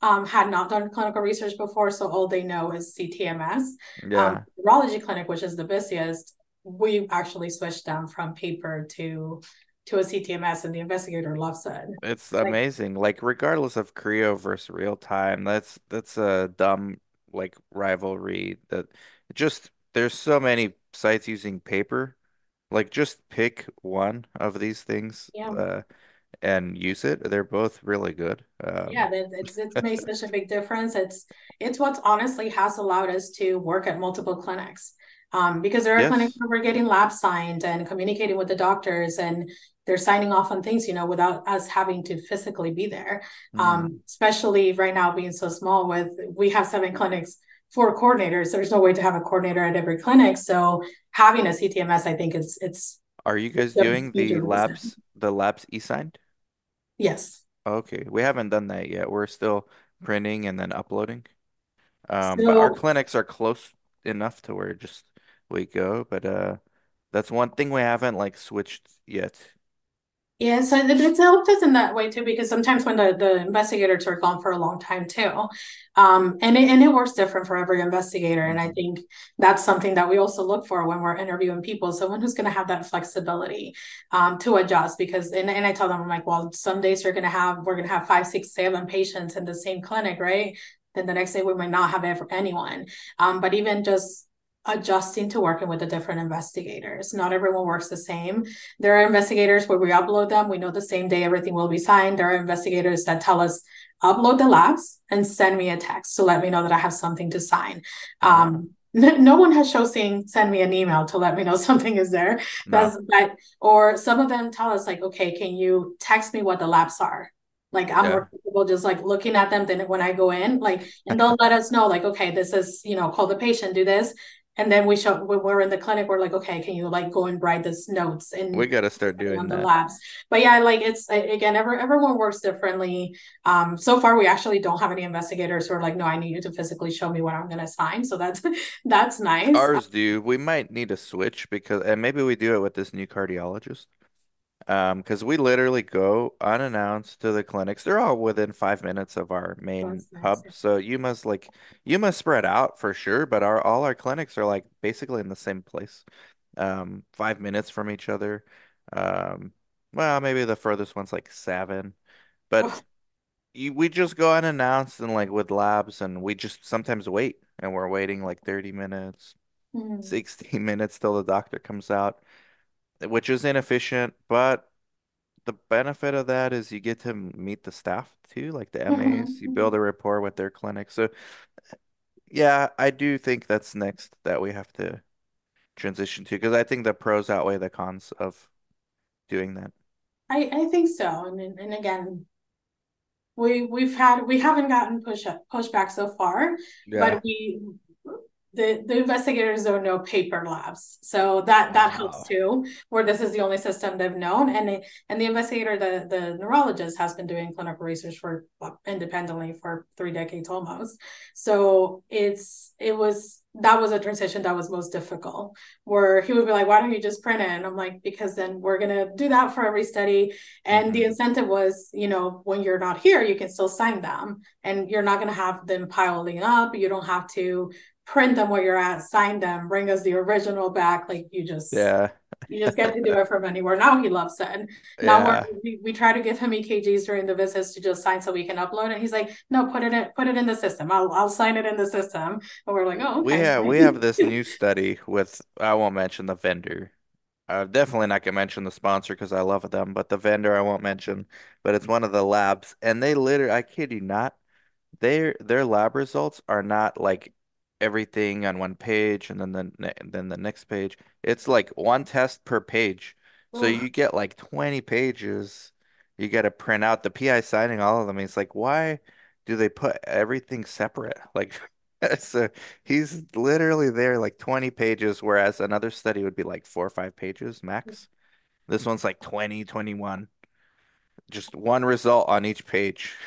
um, had not done clinical research before, so all they know is CTMS. Yeah. Um, urology clinic, which is the busiest, we actually switched them from paper to to a CTMS, and the investigator loves it. It's like, amazing. Like regardless of CRIO versus RealTime, that's that's a dumb like rivalry that just there's so many sites using paper like just pick one of these things yeah. uh, and use it. They're both really good. Um, yeah, it's it's made such a big difference. It's it's what honestly has allowed us to work at multiple clinics. Um, because there are yes. clinics where we're getting lab signed and communicating with the doctors and they're signing off on things, you know, without us having to physically be there. Mm. Um, especially right now being so small with we have seven clinics for coordinators. There's no way to have a coordinator at every clinic. So having a CTMS, I think it's it's. Are you guys doing the labs the labs e-signed? Yes. Okay, we haven't done that yet. We're still printing and then uploading. Um, so, but our clinics are close enough to where just we go. But uh, that's one thing we haven't like switched yet. Yeah, so it's helped us in that way too, because sometimes when the, the investigators are gone for a long time too, um, and it, and it works different for every investigator, and I mm-hmm. think that's something that we also look for when we're interviewing people, someone who's going to have that flexibility um, to adjust. Because and, and I tell them I'm like, well, some days you're going to have we're going to have five, six, seven patients in the same clinic, right? Then the next day we might not have ever anyone, um, but even just adjusting to working with the different investigators. Not everyone works the same. There are investigators where we upload them, we know the same day everything will be signed. There are investigators that tell us, upload the labs and send me a text to let me know that I have something to sign. Um, no one has chosen send me an email to let me know something is there. That's but or some of them tell us like, okay, can you text me what the labs are? Like I'm yeah. just like looking at them than when I go in, like, and they'll let us know, like, okay, this is, you know, call the patient, do this And then we show when we're in the clinic, we're like, okay, can you like go and write this notes and We got to start doing on the that. labs? But yeah, like it's again, every, everyone works differently. Um, so far we actually don't have any investigators who are like, no, I need you to physically show me what I'm gonna sign. So that's that's nice. Ours do. We might need a switch because, and maybe we do it with this new cardiologist. Um, because we literally go unannounced to the clinics. They're all within five minutes of our main nice. hub. So you must like you must spread out for sure, but our all our clinics are like basically in the same place. Um, five minutes from each other. Um, well, maybe the furthest one's like seven, but Oh, you, we just go unannounced and like with labs and we just sometimes wait and we're waiting like 30 minutes, hmm. 60 minutes till the doctor comes out, which is inefficient, but the benefit of that is you get to meet the staff too, like the mm-hmm. MAs. You build a rapport with their clinic. So yeah, I do think that's next that we have to transition to because I think the pros outweigh the cons of doing that. I, I think so. And and again, we we've had we haven't gotten push up pushback so far, Yeah. but we the the investigators don't know paper labs. So that that helps too where this is the only system they've known. And the and the investigator the the neurologist has been doing clinical research for independently for three decades almost. So it's it was that was a transition that was most difficult where he would be like why don't you just print it? And i'm like because then we're going to do that for every study. And the hmm incentive was you know when you're not here you can still sign them and you're not going to have them piling up. You don't have to print them where you're at, sign them, bring us the original back. Like you just Yeah. you just get to do it from anywhere. Now he loves it. Now Yeah. we we try to give him EKGs during the visits to just sign so we can upload it. He's like, no, put it in, put it in the system. I'll I'll sign it in the system. And we're like, oh, We have we have this new study with I won't mention the vendor. I'm definitely not gonna mention the sponsor because I love them, but the vendor I won't mention. But it's one of the labs, and they literally, I kid you not, their their lab results are not like everything on one page and then the ne- then the next page. It's like one test per page. So you get like 20 pages. You got to print out the PI signing all of them. It's like, why do they put everything separate? Like, so he's literally there like 20 pages, whereas another study would be like four or five pages max. Mm. This one's like 20, 21. Just one result on each page.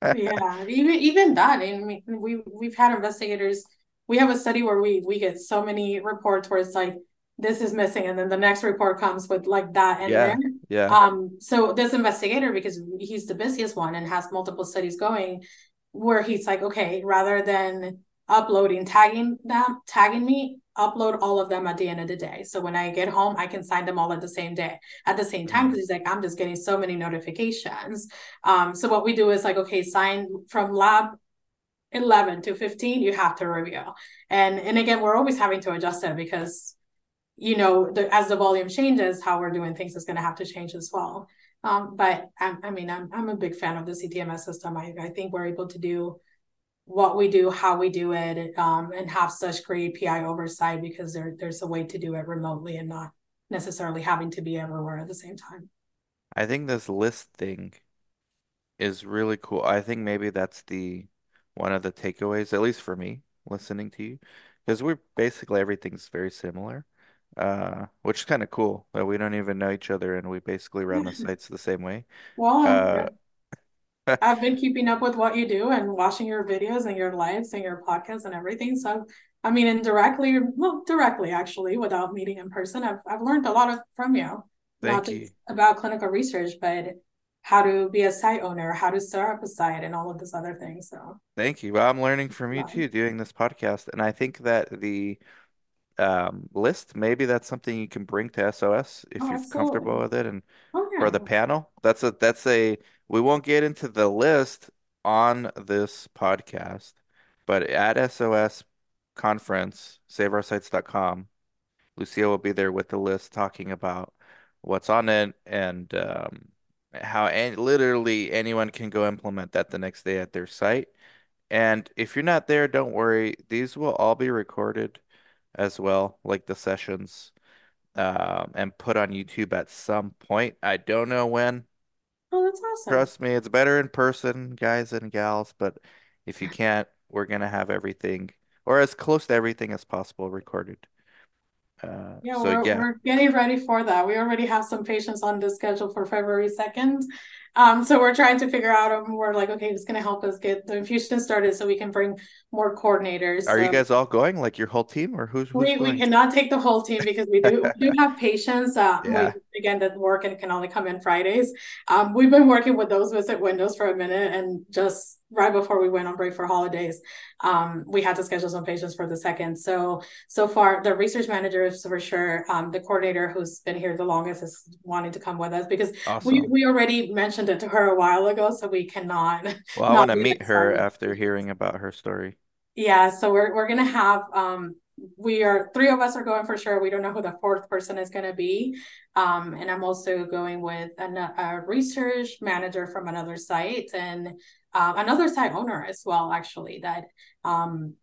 Yeah, even even that. I mean, we we've had investigators. We have a study where we we get so many reports where it's like this is missing, and then the next report comes with like that in there. Yeah, yeah. Um, so this investigator, because he's the busiest one and has multiple studies going, where he's like, okay, rather than uploading, tagging them, tagging me, upload all of them at the end of the day. So when I get home, I can sign them all at the same day, at the same time. Because Mm. he's like, I'm just getting so many notifications. Um, so what we do is like, okay, sign from lab 11 to 15, you have to review. And and again, we're always having to adjust it because you know, the, as the volume changes, how we're doing things is going to have to change as well. Um, but I, I mean, I'm I'm a big fan of the CTMS system. I, I think we're able to do what we do, how we do it, um, and have such great PI oversight because there there's a way to do it remotely and not necessarily having to be everywhere at the same time. I think this list thing is really cool. I think maybe that's the one of the takeaways, at least for me, listening to you, because we're basically everything's very similar, uh, which is kind of cool that we don't even know each other and we basically run the sites the same way. well, Uh, I've been keeping up with what you do and watching your videos and your lives and your podcasts and everything. So, I mean, indirectly, well, directly actually, without meeting in person, I've I've learned a lot of from you, not you. about clinical research, but how to be a site owner, how to start up a site, and all of this other things. So, Thank you. Well, I'm learning from you yeah. too, doing this podcast, and I think that the um, list, maybe that's something you can bring to SOS if oh, you're comfortable with it, and Oh for the panel. That's a that's a we won't get into the list on this podcast, but at SOS conference, saveoursites.com, Lucia will be there with the list talking about what's on it and um, how and literally anyone can go implement that the next day at their site. And if you're not there, don't worry. These will all be recorded as well, like the sessions, um, and put on YouTube at some point. I don't know when. Oh, that's awesome. Trust me, it's better in person, guys and gals, but if you can't, we're gonna have everything. or as close to everything as possible recorded. Uh, Yeah, so we're yeah, we're getting ready for that. We already have some patients on the schedule for February 2nd. Um, so we're trying to figure out, um, we're like, okay, who's gonna help us get the infusion started so we can bring more coordinators. are you guys all going, like your whole team, or who's who's we we cannot take the whole team because we do we do have patients uh we again that work and can only come in Fridays. Um, we've been working with those visit windows for a minute and just right before we went on break for holidays, um, we had to schedule some patients for the second. So so far the research manager is for sure. Um, the coordinator who's been here the longest is wanting to come with us because we we already mentioned it to her a while ago, so we cannot Well, I want to meet her after hearing about her story. Yeah, so we're we're gonna have um we are three of us are going for sure. We don't know who the fourth person is gonna be. Um, and I'm also going with an, a research manager from another site and uh, another site owner as well, actually, that um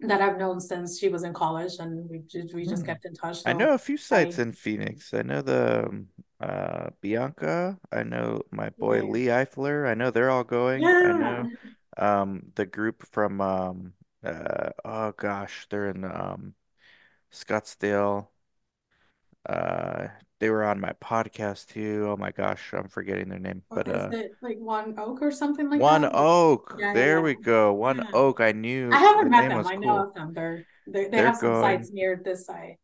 that I've known since she was in college and we just we just Hmm. kept in touch. I know a few I sites in Phoenix. I know the um, uh Bianca. I know my boy yeah. Lee Eifler. I know they're all going. I know um the group from um uh oh gosh, they're in um Scottsdale. Uh they were on my podcast too. Oh my gosh, I'm forgetting their name. Or But is uh it like one oak or something like One that? Oak. Yeah, There yeah. we go. One Yeah. Oak. I knew I haven't met name them. was I know cool. of them. They're they they They're have some sites near this site.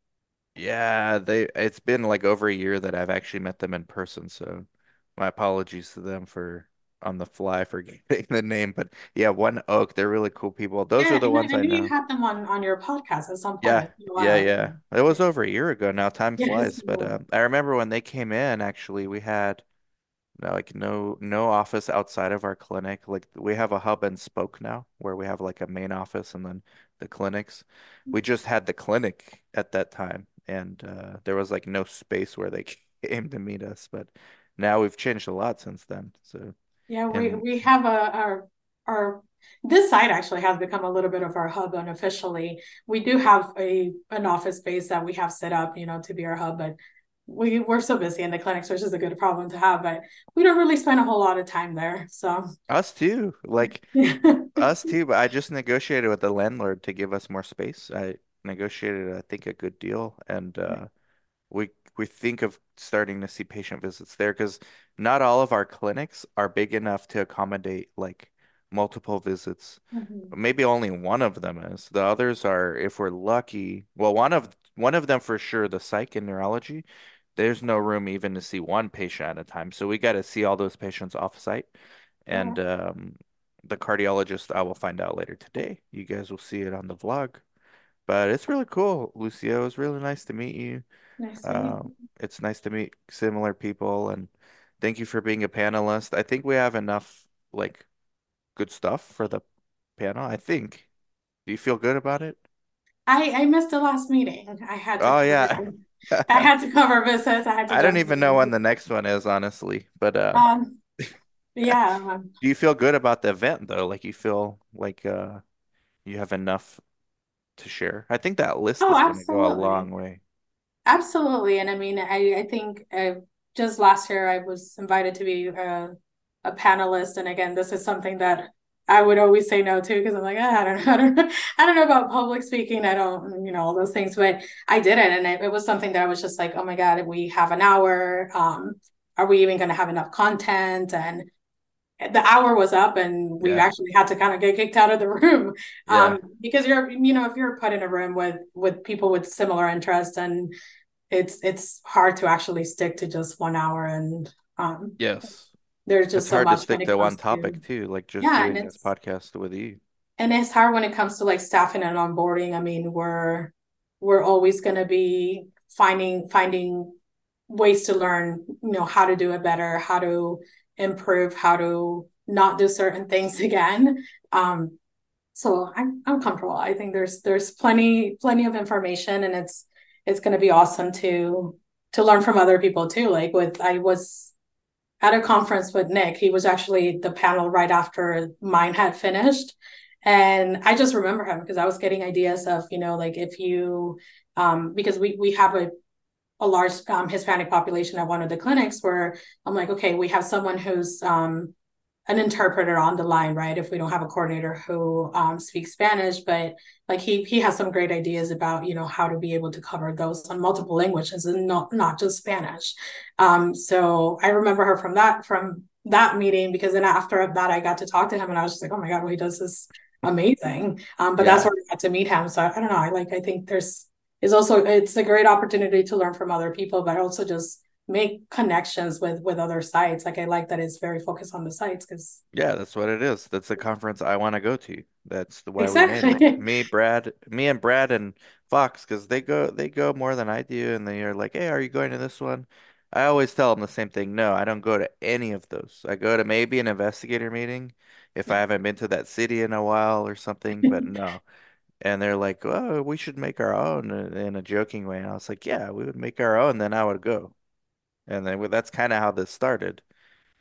Yeah, they it's been like over a year that I've actually met them in person, so my apologies to them for on the fly forgetting the name. But yeah, One Oak, they're really cool people. Those are the ones I I knew you know. had them on on your podcast at some point. Yeah, It's been a yeah, yeah. It was over a year ago now. Time yeah, flies. But um, I remember when they came in, actually, we had no, like no no office outside of our clinic. Like we have a hub and spoke now where we have like a main office and then the clinics. We just had the clinic at that time and uh there was like no space where they came to meet us, but now we've changed a lot since then. So Yeah, we and we have a our our this site actually has become a little bit of our hub unofficially. We do have a an office space that we have set up, you know, to be our hub, but we we're so busy in the clinics, which is a good problem to have, but we don't really spend a whole lot of time there. So us too. Like us too, but I just negotiated with the landlord to give us more space. I negotiated, I think, a good deal and uh we we think of starting to see patient visits there because not all of our clinics are big enough to accommodate like multiple visits. Mhm. Maybe only one of them is. The others are, if we're lucky, well, one of one of them for sure, the psych and neurology, there's no room even to see one patient at a time. So we got to see all those patients off site. Yeah. And um, the cardiologist, I will find out later today. You guys will see it on the vlog. But it's really cool, Lucia. It was really nice to meet you. Nice to meet Um, it's nice to meet similar people and thank you for being a panelist. I think we have enough like good stuff for the panel, I think. Do you feel good about it? I I missed the last meeting. I had to Oh cover yeah. I had to cover visits. I had to I don't even know when the next one is, honestly. But uh Um, yeah. do you feel good about the event though? Like you feel like uh you have enough to share? I think that list Oh, is gonna go a long way. Absolutely. And I mean, I, I think uh, just last year I was invited to be a, a panelist. And again, this is something that I would always say no to because I'm like, ah, I don't know, I don't know, I don't know about public speaking. I don't, you know, all those things. But I did it, and it, it was something that I was just like, oh my god, we have an hour. Um, are we even going to have enough content? And the hour was up and we Yeah. actually had to kind of get kicked out of the room Yeah. um, because you're you know if you're put in a room with with people with similar interests and it's it's hard to actually stick to just one hour and um, Yes. there's just It's so hard to stick to one comes to topic too, like just yeah doing this podcast with you. and it's hard when it comes to like staffing and onboarding i mean we're we're always going to be finding finding ways to learn you know how to do it better how to improve how to not do certain things again. Um so i'm, I'm comfortable. I think there's there's plenty plenty of information and it's it's going to be awesome to to learn from other people too. Like with i was at a conference with nick. He was actually the panel right after mine had finished. And i just remember him because i was getting ideas of you know like if you um because we we have a a large um, Hispanic population at one of the clinics where I'm like, okay, we have someone who's um, an interpreter on the line, right? If we don't have a coordinator who um, speaks Spanish, but like he he has some great ideas about you know how to be able to cover those on multiple languages and not not just Spanish. Um, so I remember her from that from that meeting because then after that I got to talk to him and I was just like, oh my god, what he does is amazing. Um, but that's where I got to meet him. So I don't know. I like I think there's is also it's a great opportunity to learn from other people, but also just make connections with with other sites. Like I like that it's very focused on the sites because Yeah, that's what it is. That's the conference I want to go to. That's the why we made it. exactly. Me, Brad, me and Brad and Fox, because they go they go more than I do, and they are like, "Hey, are you going to this one?" I always tell them the same thing. No, I don't go to any of those. I go to maybe an investigator meeting if I haven't been to that city in a while or something, but no. And they're like, "Oh, we should make our own," uh, in a joking way. And I was like, "Yeah, we would make our own, then I would go." And then well, that's kind of how this started.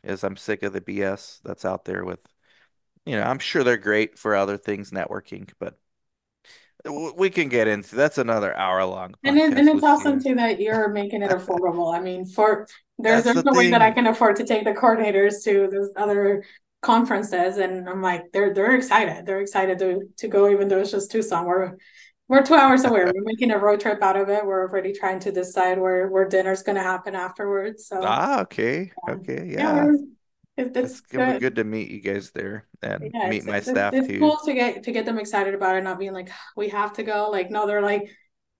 Is I'm sick of the BS that's out there with you know, I'm sure they're great for other things, networking, but we can get into that's another hour long And it, and it's awesome Lucia. too that you're making it affordable. I mean, for there's That's there's the no way that I can afford to take the coordinators to those other conferences, and I'm like, they're they're excited. They're excited to to go, even though it's just Tucson. We're we're two hours away. We're making a road trip out of it. We're already trying to decide where where dinner's going to happen afterwards. So Ah, okay. um, Okay, yeah, yeah. it, it's It's gonna be good. good to meet you guys there and Yeah, meet my staff it's too. cool to get to get them excited about it, not being like we have to go. Like no, they're like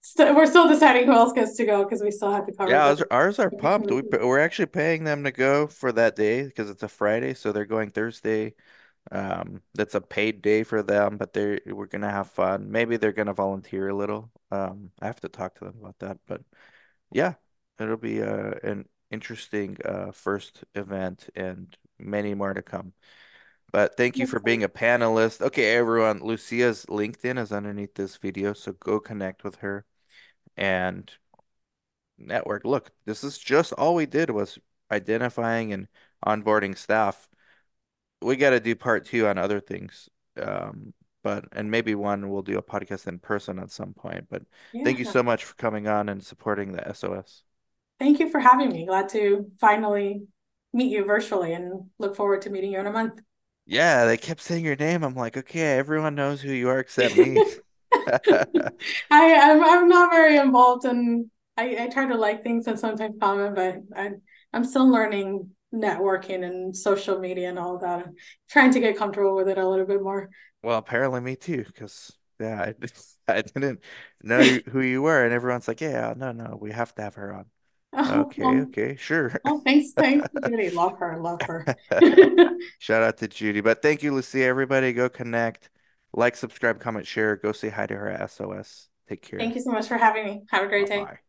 st- we're still deciding who else gets to go because we still have to cover Yeah, ours, ours are pumped. We, we're actually paying them to go for that day because it's a Friday, so they're going Thursday. Um, that's a paid day for them, but they're we're gonna have fun. Maybe they're gonna volunteer a little. Um, I have to talk to them about that, but Yeah, it'll be uh, an interesting uh, first event and many more to come. But thank you for being a panelist. Okay, everyone, Lucia's LinkedIn is underneath this video, so go connect with her and network. Look, this is just all we did was identifying and onboarding staff. We got to do part two on other things. Um, but and maybe one we'll do a podcast in person at some point. But thank you so much for coming on and supporting the SOS. Thank you for having me. Glad to finally meet you virtually and look forward to meeting you in a month. Yeah, they kept saying your name. I'm like, okay, everyone knows who you are except me. I I'm I'm not very involved and I, I try to like things and sometimes comment, but I I'm still learning networking and social media and all that. I'm trying to get comfortable with it a little bit more. Well, apparently me too, because yeah, I, I didn't know who you were, and everyone's like, yeah, no, no, we have to have her on. Oh, Okay, okay, sure. well, thanks, thanks, Judy. Love her, love her. Shout out to Judy. But thank you, Lucia. Everybody go connect, like, subscribe, comment, share. Go say hi to her at SOS. Take care. Thank you so much for having me. Have a great day. bye.